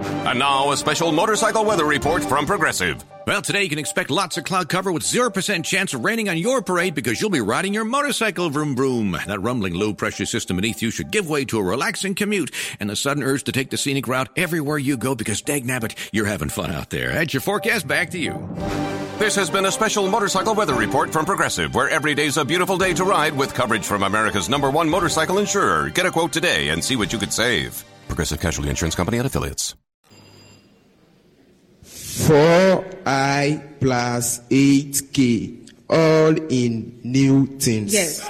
And now a special motorcycle weather report from Progressive. Well, today you can expect lots of cloud cover with 0% chance of raining on your parade because you'll be riding your motorcycle vroom vroom. That rumbling low pressure system beneath you should give way to a relaxing commute and the sudden urge to take the scenic route everywhere you go because dag nabbit, you're having fun out there. That's your forecast back to you. This has been a special motorcycle weather report from Progressive, where every day's a beautiful day to ride with coverage from America's number one motorcycle insurer. Get a quote today and see what you could save. Progressive Casualty Insurance Company and affiliates. 4i plus 8k, all in newtons. Yes.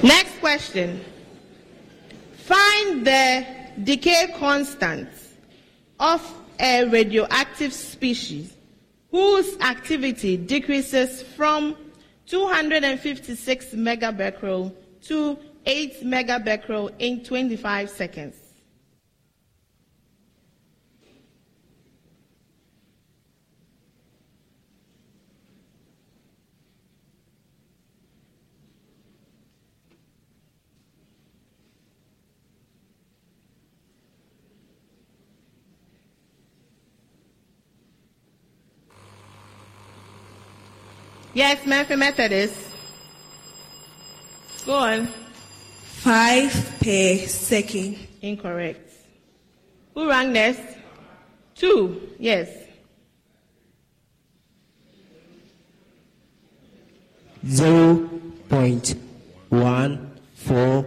Next question. Find the decay constant of a radioactive species whose activity decreases from 256 megabecquerel to 8 megabecquerel in 25 seconds. Yes, Mamfe Methodist. Go on. Five per second. Incorrect. Who rang next? Two. Yes. Zero point one four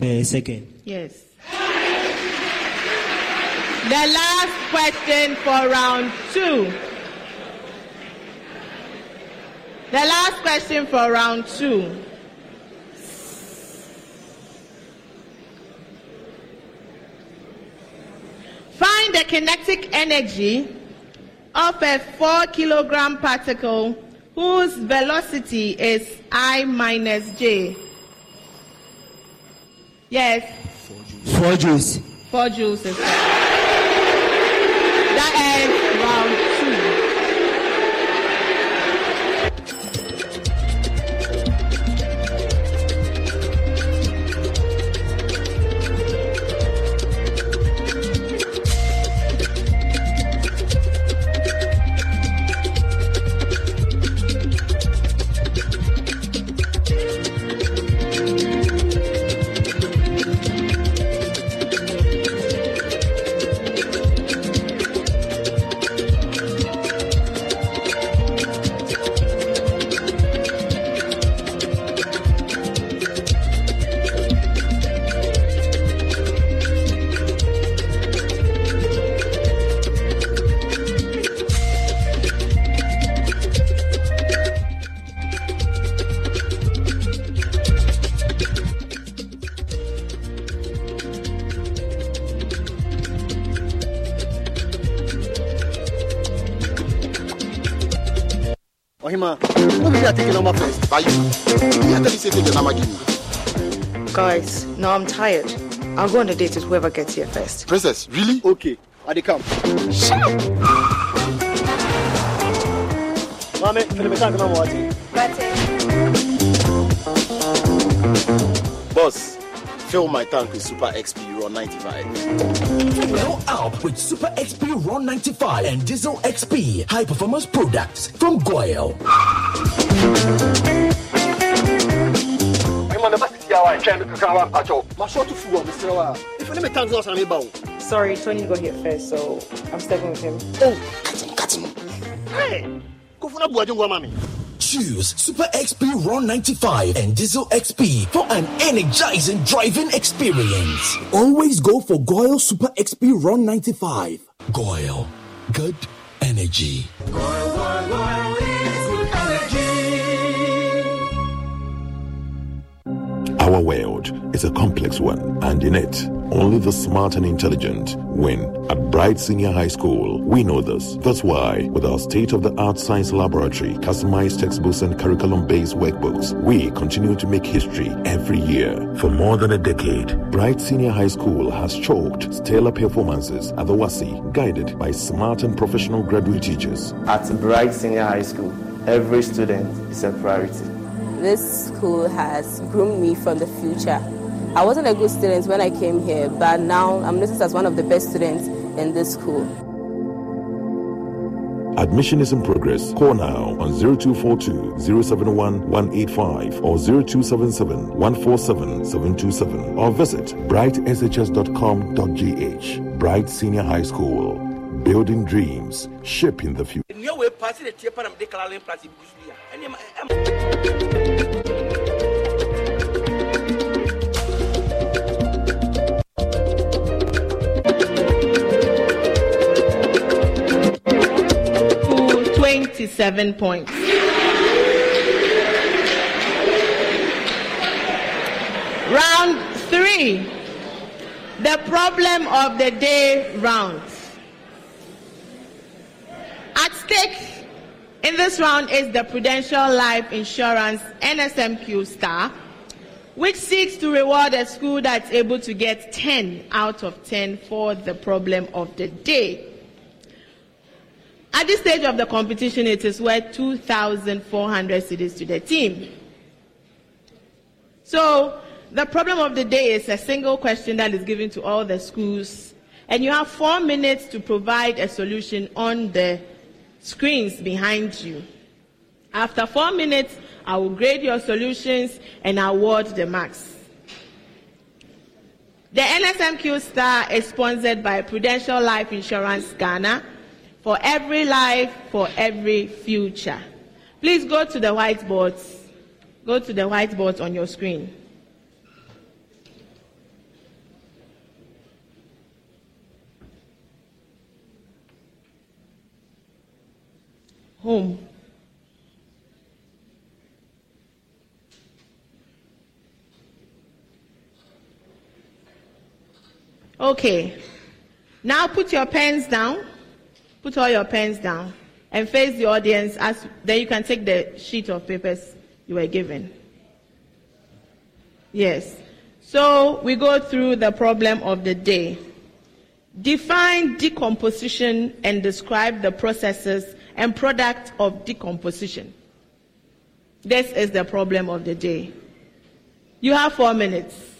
per second. Yes. The last question for round two. The last question for round two. Find the kinetic energy of a 4 kilogram particle whose velocity is I minus J. Yes, Four joules. 4 joules is That ends Guys, no, I'm tired. I'll go on a date with whoever gets here first. Princess, really? Okay, I dey come. Shut up! Mame, feel me tank number what? Boss, fill my tank with Super XP Ron 95. Level up with Super XP Ron 95 and Diesel XP high performance products from Goil. Ohima, never sit here while trying to cook our pacho. My short to fool, Mr. Wa. If you me tank loss, I'm about. Sorry, Tony got here first, so I'm stepping with him. Oh, cut him, cut him. Hey, go for mommy. Choose Super XP Ron 95 and Diesel XP for an energizing driving experience. Always go for Goil Super XP Ron 95. Goil, good energy. Goil, Goil, Goil Our world is a complex one, and in it, only the smart and intelligent win. At Bright Senior High School, we know this. That's why, with our state of the art science laboratory, customized textbooks, and curriculum based workbooks, we continue to make history every year. For more than a decade, Bright Senior High School has chalked stellar performances at the WASSCE, guided by smart and professional graduate teachers. At Bright Senior High School, every student is a priority. This school has groomed me for the future. I wasn't a good student when I came here, but now I'm listed as one of the best students in this school. Admission is in progress. Call now on 0242 071 185 or 0277 147 727 or visit brightshs.com.gh. Bright Senior High School. Building dreams, shaping the future. 27 points. Round three, the problem of the day round. Stake in this round is the Prudential Life Insurance NSMQ Star, which seeks to reward a school that's able to get 10 out of 10 for the problem of the day. At this stage of the competition, it is worth 2,400 cedis to the team. So, the problem of the day is a single question that is given to all the schools, and you have four minutes to provide a solution on the screens behind you. After four minutes, I will grade your solutions and award the marks. The NSMQ Star is sponsored by Prudential Life Insurance Ghana for every life, for every future. Please go to the whiteboards. Go to the whiteboards on your screen. Home. Okay. Now put your pens down. Put all your pens down and face the audience as then you can take the sheet of papers you were given. Yes. So we go through the problem of the day. Define decomposition and describe the processes and product of decomposition. This is the problem of the day. You have four minutes.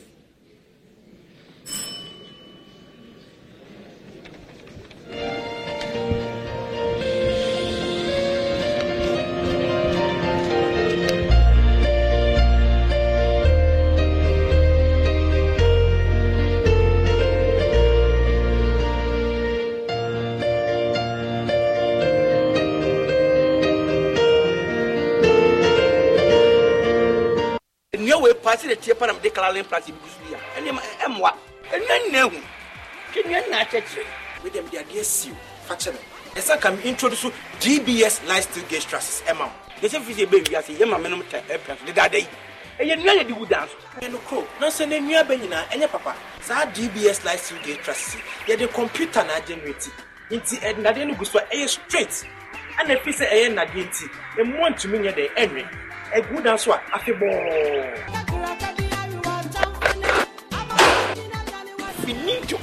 De pa na mede kalale mplase bi so bi a ɛnneɛma ɛmmoa ɛnua nyina ahu nyina akyɛkyerɛ mede mede adeɛ siw fa kyɛ me ɛsɛ ka me introduce dbs lifestyle gauge trusses ɛma wo yɛsɛ fi sɛ ɛbɛwi ase yɛma menom tɛ ɛpɛ so dedada yi ɛyɛ nnua yɛde wu dan so ɛyɛ no koro nanso na nnua bɛ nyinaa ɛnyɛ papa saa dbs lifestyle gauge trusses yɛde computer na agenerate nti ɛnadeɛ no gu so ɛyɛ straight. Ɛna fi sɛ ɛyɛ nnadeɛ nti ɛmmoa ntumi dan so a afebɔɔ finito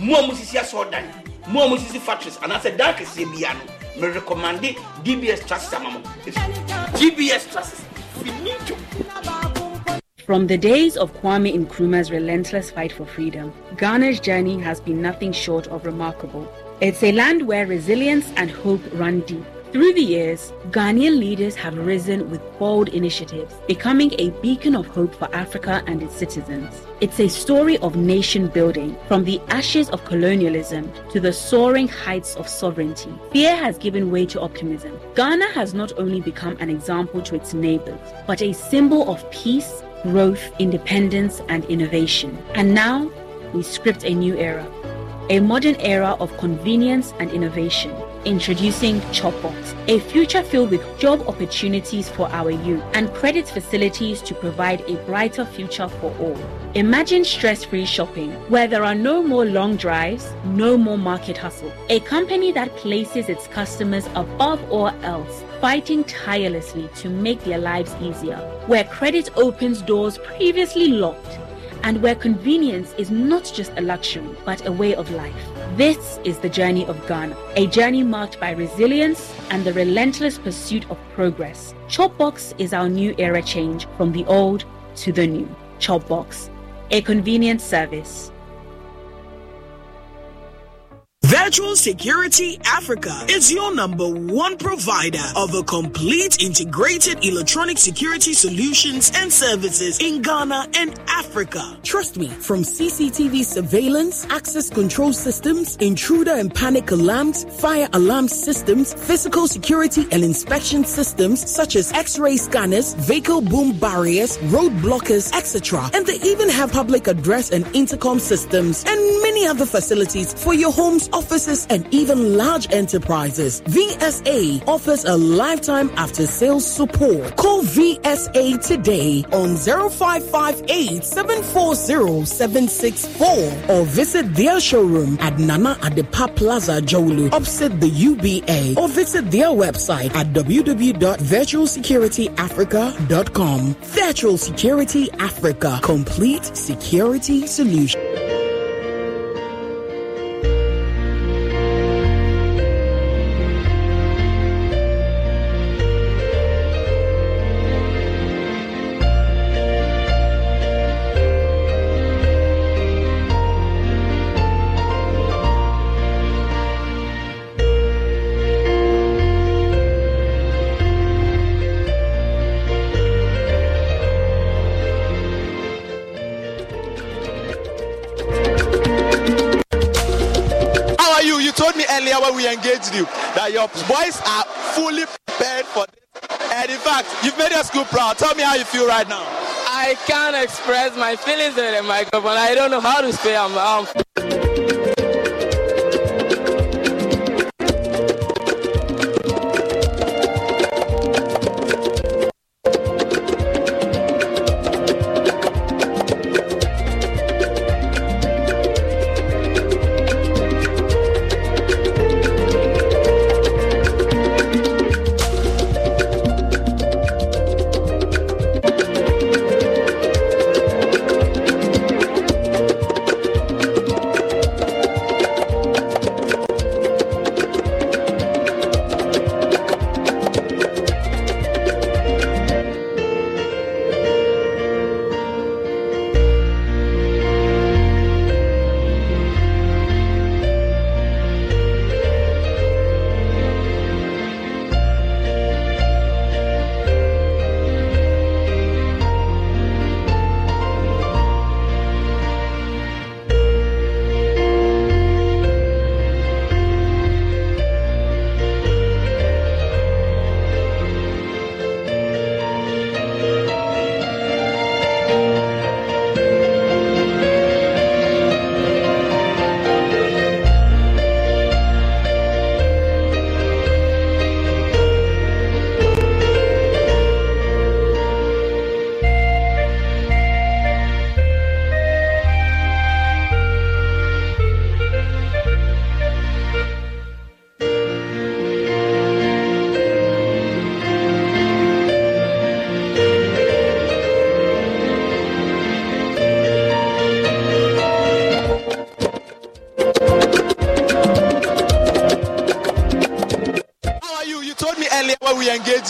mo a musisi asɔɔdan mo a musisi factories anaasɛ dan kɛseɛ bia no me recommande dbs trusses ama mo dbs trusses finito From the days of Kwame Nkrumah's relentless fight for freedom, Ghana's journey has been nothing short of remarkable. It's a land where resilience and hope run deep Through the years, Ghanaian leaders have risen with bold initiatives, becoming a beacon of hope for Africa and its citizens. It's a story of nation building, from the ashes of colonialism to the soaring heights of sovereignty. Fear has given way to optimism. Ghana has not only become an example to its neighbors, but a symbol of peace, growth, independence, and innovation. And now, we script a new era, a modern era of convenience and innovation. Introducing Chopbox, a future filled with job opportunities for our youth and credit facilities to provide a brighter future for all. Imagine stress free shopping where there are no more long drives, no more market hustle. A company that places its customers above all else, fighting tirelessly to make their lives easier, where credit opens doors previously locked and where convenience is not just a luxury, but a way of life. This is the journey of Ghana, a journey marked by resilience and the relentless pursuit of progress. Chopbox is our new era change from the old to the new. Chopbox, a convenient service. Virtual Security Africa is your number one provider of a complete integrated electronic security solutions and services in Ghana and Africa. Trust me, from CCTV surveillance, access control systems, intruder and panic alarms, fire alarm systems, physical security and inspection systems such as X-ray scanners, vehicle boom barriers, road blockers, etc. And they even have public address and intercom systems and many other facilities for your homes offices, and even large enterprises. VSA offers a lifetime after sales support. Call VSA today on 0558 740 764 or visit their showroom at Nana Adepa Plaza Jolu opposite the UBA or visit their website at www.virtualsecurityafrica.com. Virtual Security Africa, complete security solution. Your boys are fully prepared for this. And in fact, you've made your school proud. Tell me how you feel right now. I can't express my feelings in the microphone. I don't know how to say I'm. I'm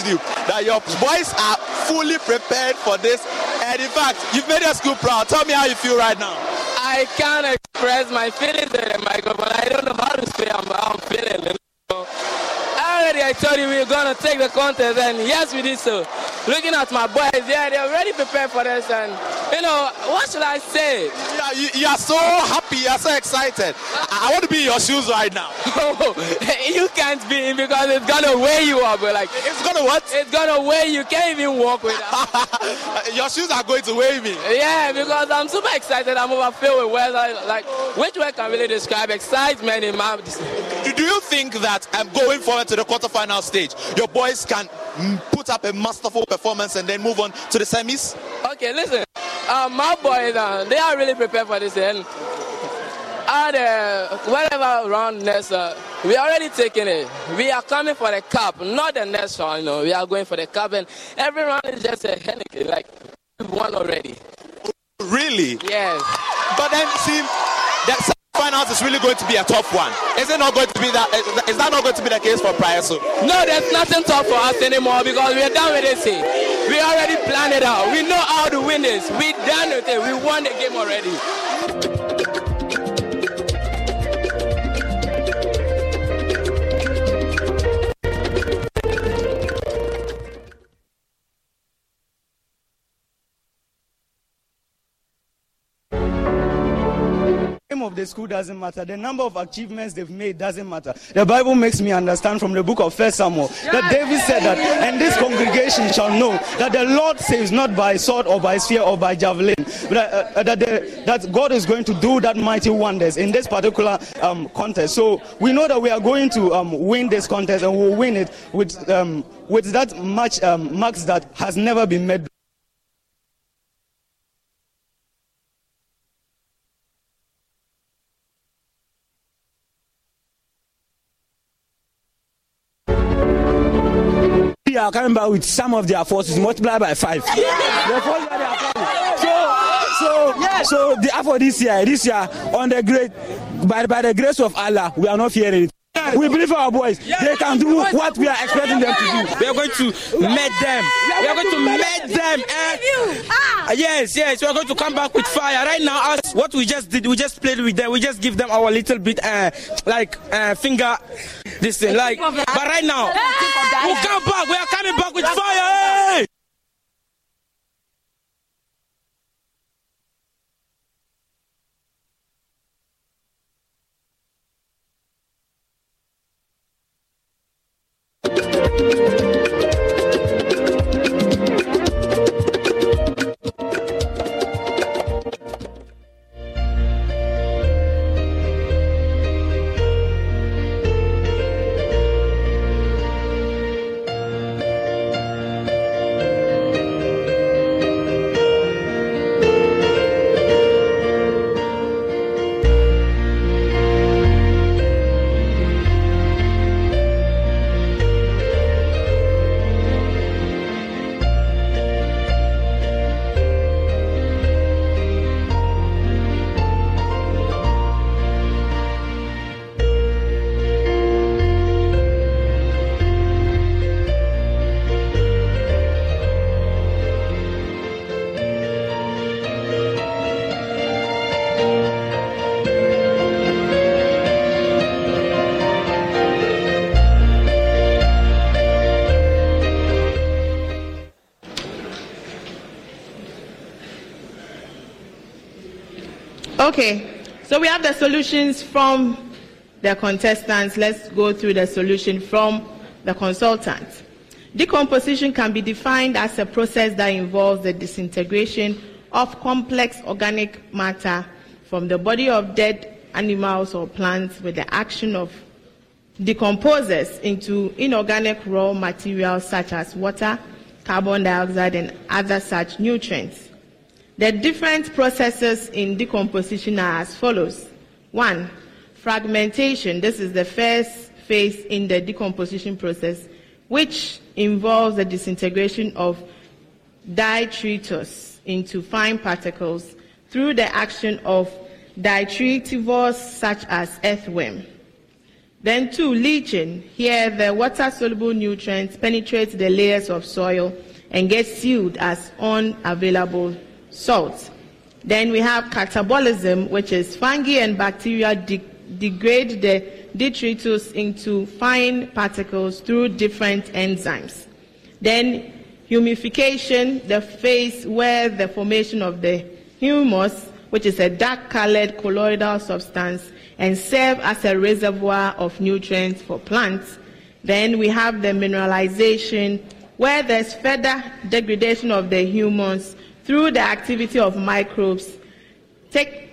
you that your boys are fully prepared for this. And in fact, you've made your school proud. Tell me how you feel right now. I can't express my feelings in the microphone. I don't know how to say I'm, I'm feeling. Eh. Already, I told you we were gonna take the contest, and yes, we did so. Looking at my boys, yeah, they're already prepared for this, and you know, what should I say? You, you are so happy, you are so excited. I, I want to be in your shoes right now. you can't be in because it's gonna weigh you up. Like, it's gonna what? It's gonna weigh you. Can't even walk without. your shoes are going to weigh me. Yeah, because I'm super excited. I'm overfilled with words. Like, which word can really describe excitement in my. Do, you think that um, going forward to the quarterfinal stage, your boys can mm, put up a masterful performance and then move on to the semis? Okay, listen. Uh, my boys, uh, they are really prepared for this. And at uh, whatever round next, uh, we already taking it. We are coming for the cup, not the next round. You know, we are going for the cup, and every round is just a Henneken. Like we've won already. Really? Yes. But then, see, that finals is really going to be a tough one. Is it not going to be that? Is that not going to be the case for Prayaso? No, there's nothing tough for us anymore because we're done with this thing. We already planned it out. We know how to win this. We done with it. We won the game already. The school doesn't matter. The number of achievements they've made doesn't matter. The Bible makes me understand from the book of First Samuel that David said that, and this congregation shall know that the Lord saves not by sword or by spear or by javelin, but uh, uh, that, the, that God is going to do that mighty wonders in this particular um, contest. So we know that we are going to um, win this contest, and we'll win it with um, with that much um, marks that has never been made. They are coming back with some of their forces multiplied by five. The forces that they are coming. So, so, so the for this year, this year on the great, by, by the grace of Allah, we are not fearing it. We believe our boys. They can do what we are expecting them to do. We are going to meet them. We are going to meet them. Eh? Yes, yes. We are going to come back with fire. Right now, us, what we just did, we just played with them. We just give them our little bit, uh, like uh, finger, this thing. Like, but right now, we come back. We are coming back with fire. Hey! Okay, so we have the solutions from the contestants. Let's go through the solution from the consultants. Decomposition can be defined as a process that involves the disintegration of complex organic matter from the body of dead animals or plants with the action of decomposers into inorganic raw materials such as water, carbon dioxide, and other such nutrients. The different processes in decomposition are as follows. One, fragmentation. This is the first phase in the decomposition process, which involves the disintegration of detritus into fine particles through the action of detritivores such as earthworm. Then two, leaching. Here the water-soluble nutrients penetrate the layers of soil and get sealed as unavailable salt. Then we have catabolism, which is fungi and bacteria de- degrade the detritus into fine particles through different enzymes. Then humification, the phase where the formation of the humus, which is a dark colored colloidal substance, and serve as a reservoir of nutrients for plants. Then we have the mineralization, where there's further degradation of the humus through the activity of microbes. Take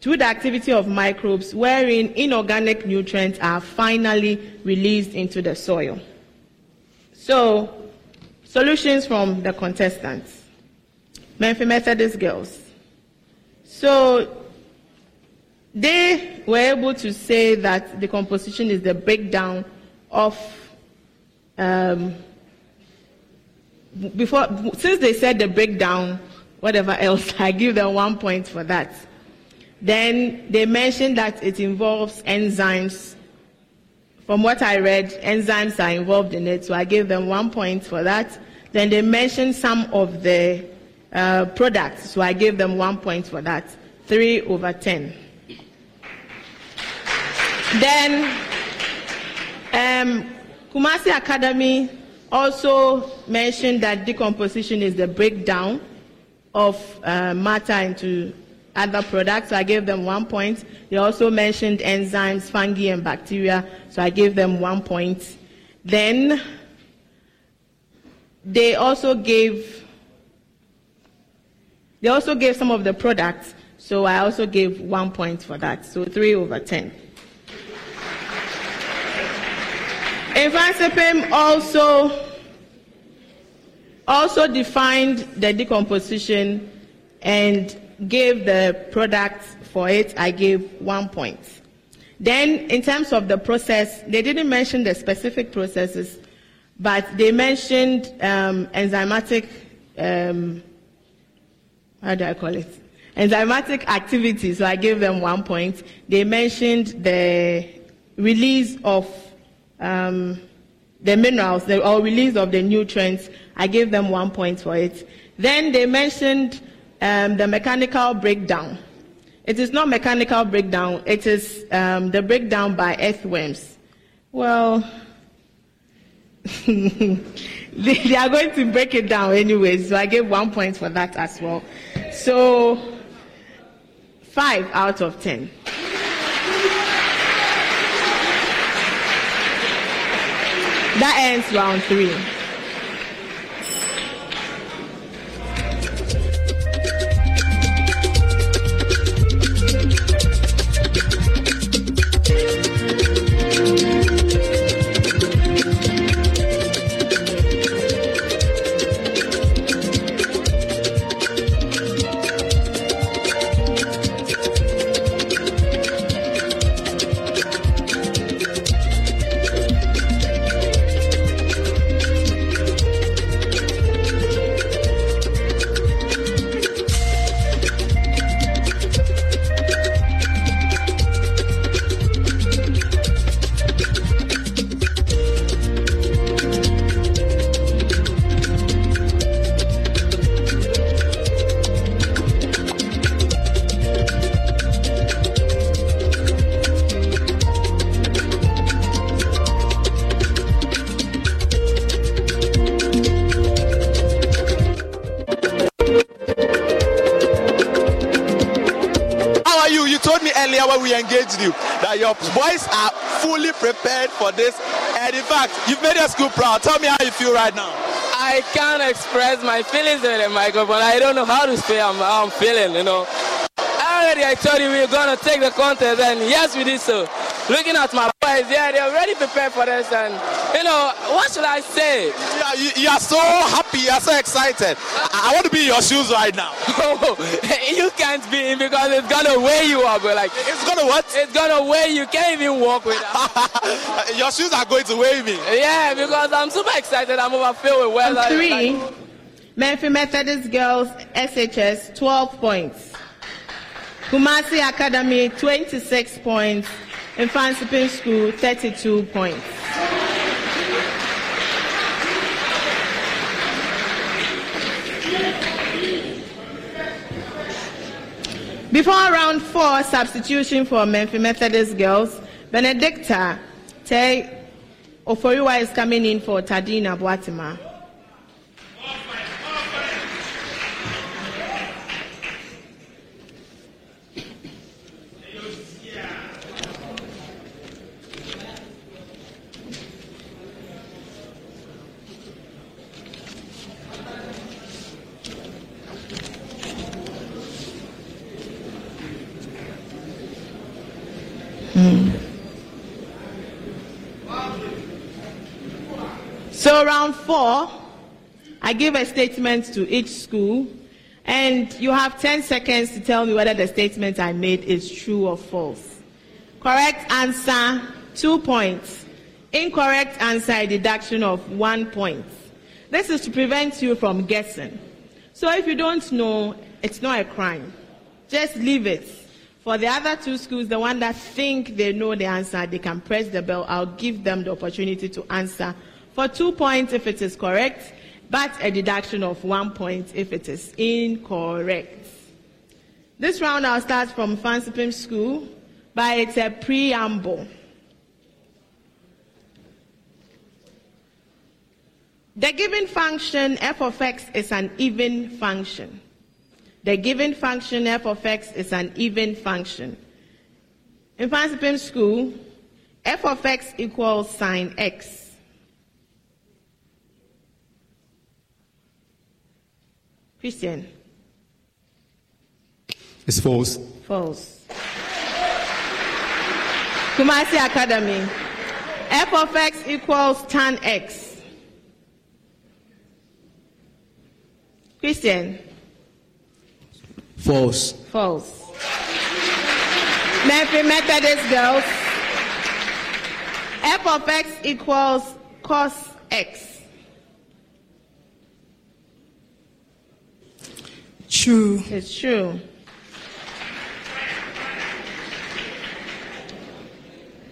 through the activity of microbes, wherein inorganic nutrients are finally released into the soil. So, solutions from the contestants. Mamfe Methodist girls. So, they were able to say that the composition is the breakdown of um, before since they said the breakdown whatever else i give them one point for that. Then they mentioned that it involves enzymes. From what i read enzymes are involved in it so i gave them one point for that. Then they mentioned some of the uh, products so i gave them one point for that. Three over ten. Then um, Kumasi Academy also mentioned that decomposition is the breakdown of uh, matter into other products, so I gave them one point. They also mentioned enzymes, fungi, and bacteria, so I gave them one point. Then they also gave they also gave some of the products, so I also gave one point for that, so three over ten. Mfantsipim also also defined the decomposition and gave the product for it. I gave one point. Then, in terms of the process, they didn't mention the specific processes, but they mentioned um, enzymatic. Um, how do I call it? Enzymatic activity. So I gave them one point. They mentioned the release of um, the minerals, the, or release of the nutrients. I gave them one point for it. Then they mentioned um, the mechanical breakdown. It is not mechanical breakdown, it is um, the breakdown by earthworms. Well, they, they are going to break it down anyway, so I gave one point for that as well. So, five out of ten. That ends round three. Your boys are fully prepared for this. And in fact, you've made your school proud. Tell me how you feel right now. I can't express my feelings in the microphone. I don't know how to say I'm, how I'm feeling, you know. Already I told you we are going to take the contest, and yes, we did so. Looking at my boys, yeah, they're already prepared for this, and you know, what should I say? Yeah, you, you are so happy, you are so excited. I, I, want to be in your shoes right now. you can't be in because it's gonna weigh you up. Like it's gonna what? It's gonna weigh you. Can't even walk with your shoes are going to weigh me. Yeah, because I'm super excited. I'm overfilled with weather. Three. Like, Mamfe Methodist Girls SHS 12 points. Kumasi Academy 26 points. Mfantsipim School 32 points. Before round four, substitution for Memphis Methodist girls, Benedicta Te Oforiwa is coming in for Tadina Boatima. So, round four, I give a statement to each school, and you have 10 seconds to tell me whether the statement I made is true or false. Correct answer, two points. Incorrect answer, a deduction of one point. This is to prevent you from guessing. So, if you don't know, it's not a crime. Just leave it. For the other two schools, the one that think they know the answer, they can press the bell. I'll give them the opportunity to answer for two points if it is correct, but a deduction of one point if it is incorrect. This round I'll start from Mfantsipim School, but it's a preamble. The given function f of x is an even function. The given function f of x is an even function. In Mfantsipim school, f of x equals sine x. Christian. It's false. False. Kumasi Academy. f of x equals tan x. Christian. False. False. Mamfe Methodist girls. F of x equals cos x. True. It's true.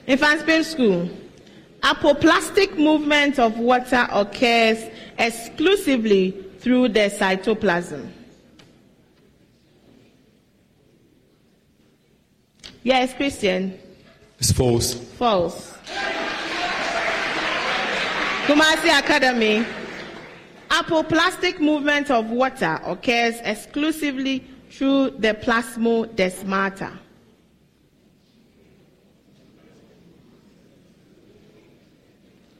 In Mfantsipim School, apoplastic movement of water occurs exclusively through the cytoplasm. Yes, Christian. It's false. False. Kumasi Academy. Apoplastic movement of water occurs exclusively through the plasmodesmata.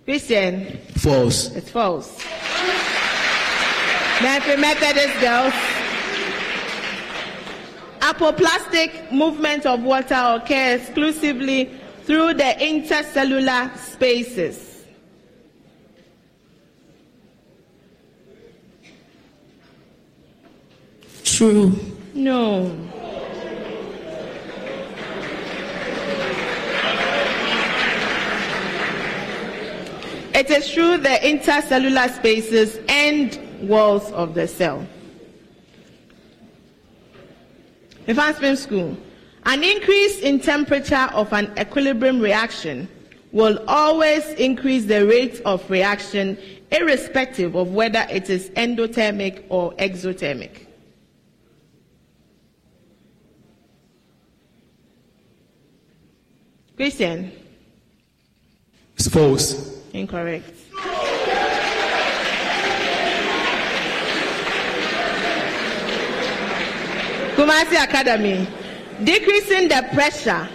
Christian. False. It's false. Mamfe Methodist girls. Apoplastic movement of water occurs exclusively through the intercellular spaces. True. No. It is through the intercellular spaces and walls of the cell. In Mfantsipim School, an increase in temperature of an equilibrium reaction will always increase the rate of reaction irrespective of whether it is endothermic or exothermic. Christian? It's false. Incorrect. Kumasi Academy. Decreasing the pressure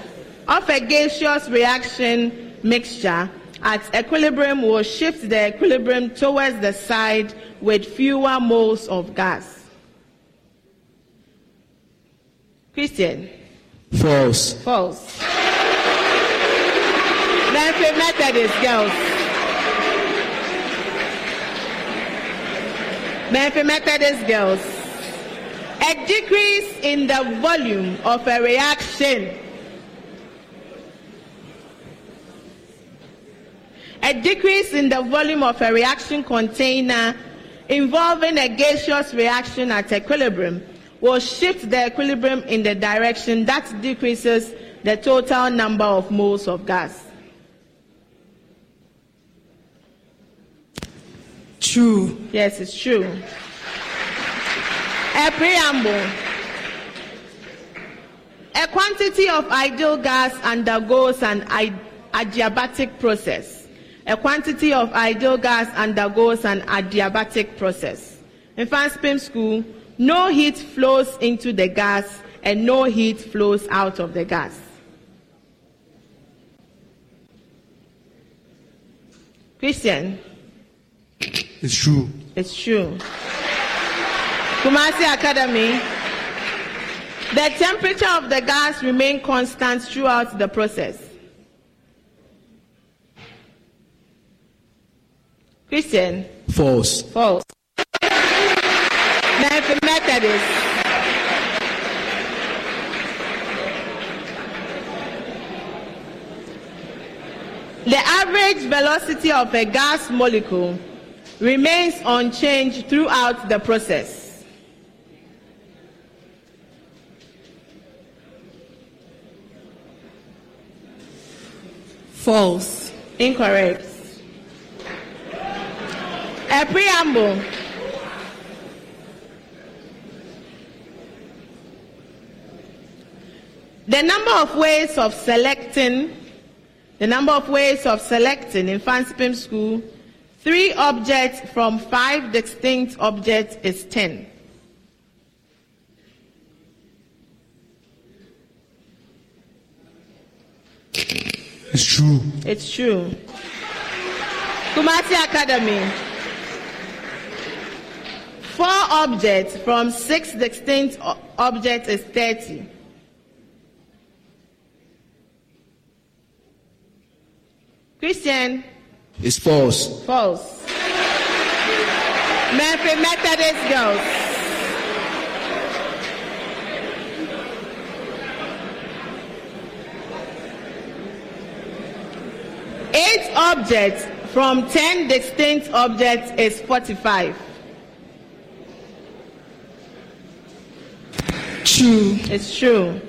of a gaseous reaction mixture at equilibrium will shift the equilibrium towards the side with fewer moles of gas. Christian? False. False. Mamfe Methodist girls. Mamfe Methodist girls. A decrease in the volume of a reaction. A decrease in the volume of a reaction container involving a gaseous reaction at equilibrium will shift the equilibrium in the direction that decreases the total number of moles of gas. True. Yes, it's true. A preamble. A quantity of ideal gas undergoes an adiabatic process. A quantity of ideal gas undergoes an adiabatic process. In Mfantsipim School, no heat flows into the gas and no heat flows out of the gas. Christian. It's true. It's true. Kumasi Academy. The temperature of the gas remain constant throughout the process. Christian. False. False. Methodist. The average velocity of a gas molecule remains unchanged throughout the process. False. Incorrect. A preamble. The number of ways of selecting, the number of ways of selecting in Mfantsipim School, three objects from five distinct objects is 10. It's true. It's true. Kumasi Academy. Four objects from six distinct objects is 30. Christian, It's false. false. Mamfe Methodist girls. Eight objects from 10 distinct objects is 45. True. It's true.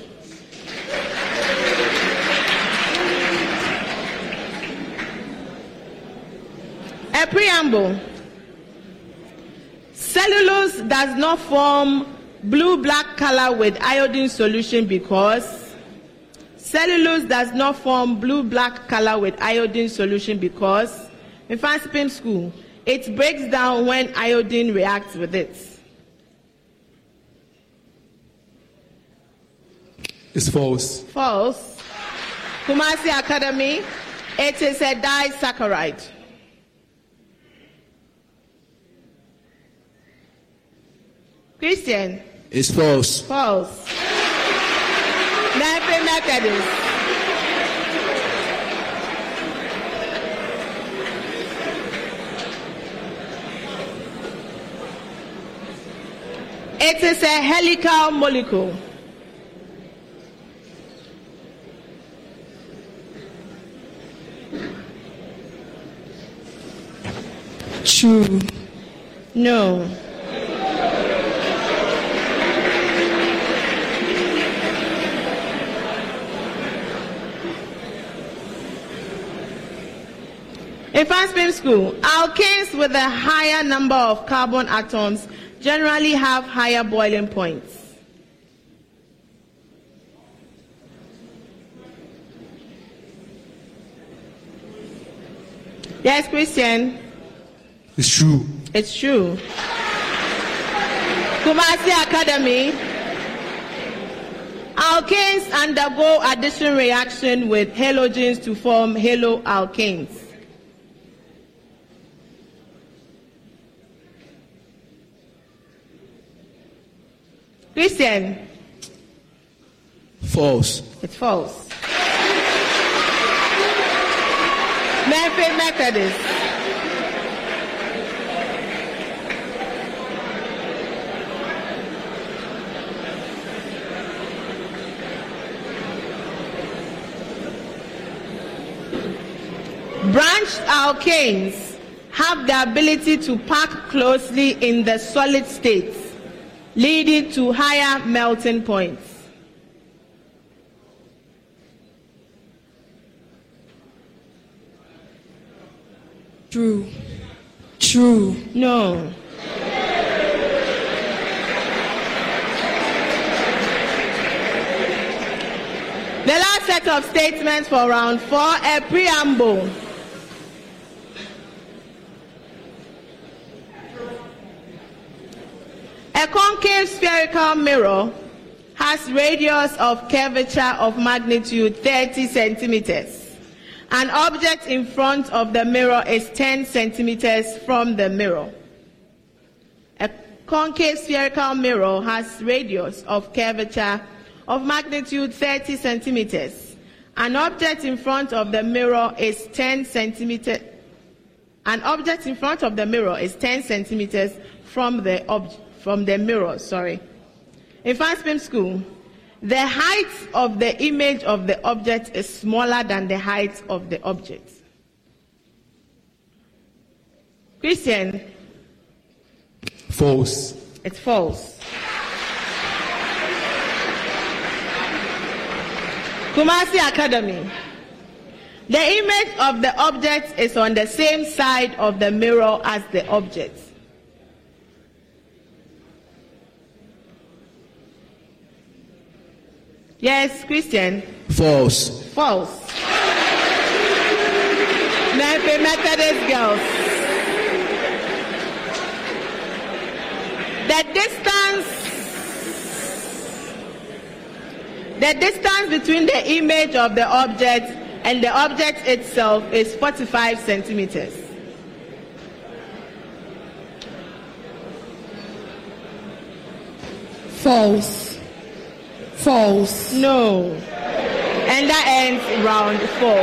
A preamble. Cellulose does not form blue black color with iodine solution because cellulose does not form blue black color with iodine solution because in Mfantsipim school it breaks down when iodine reacts with it. It's false. False. Kumasi Academy, it is a disaccharide. Christian, It's false. false. Mamfe Methodist. It is a helical molecule. True. No. In Mfantsipim school, alkanes with a higher number of carbon atoms generally have higher boiling points. Yes, Christian. It's true. It's true. Kumasi Academy. Alkanes undergo addition reaction with halogens to form haloalkanes. Christian, False. it's false. Mamfe Methodist. Branched alkanes have the ability to pack closely in the solid states, leading to higher melting points. True. True. No. The last set of statements for round four, a preamble. A concave spherical mirror has radius of curvature of magnitude 30 centimeters. An object in front of the mirror is 10 centimeters from the mirror. A concave spherical mirror has radius of curvature of magnitude 30 centimeters. An object in front of the mirror is 10 centimeters. An object in front of the mirror is 10 centimeters from the ob- from the mirror. Sorry. In Mfantsipim School, the height of the image of the object is smaller than the height of the object. Christian, False. it's false. Kumasi Academy. The image of the object is on the same side of the mirror as the object. Yes, Christian. False. False. Mamfe Methodist girls. The distance the distance between the image of the object and the object itself is 45 centimeters. False. False. No. And that ends round four.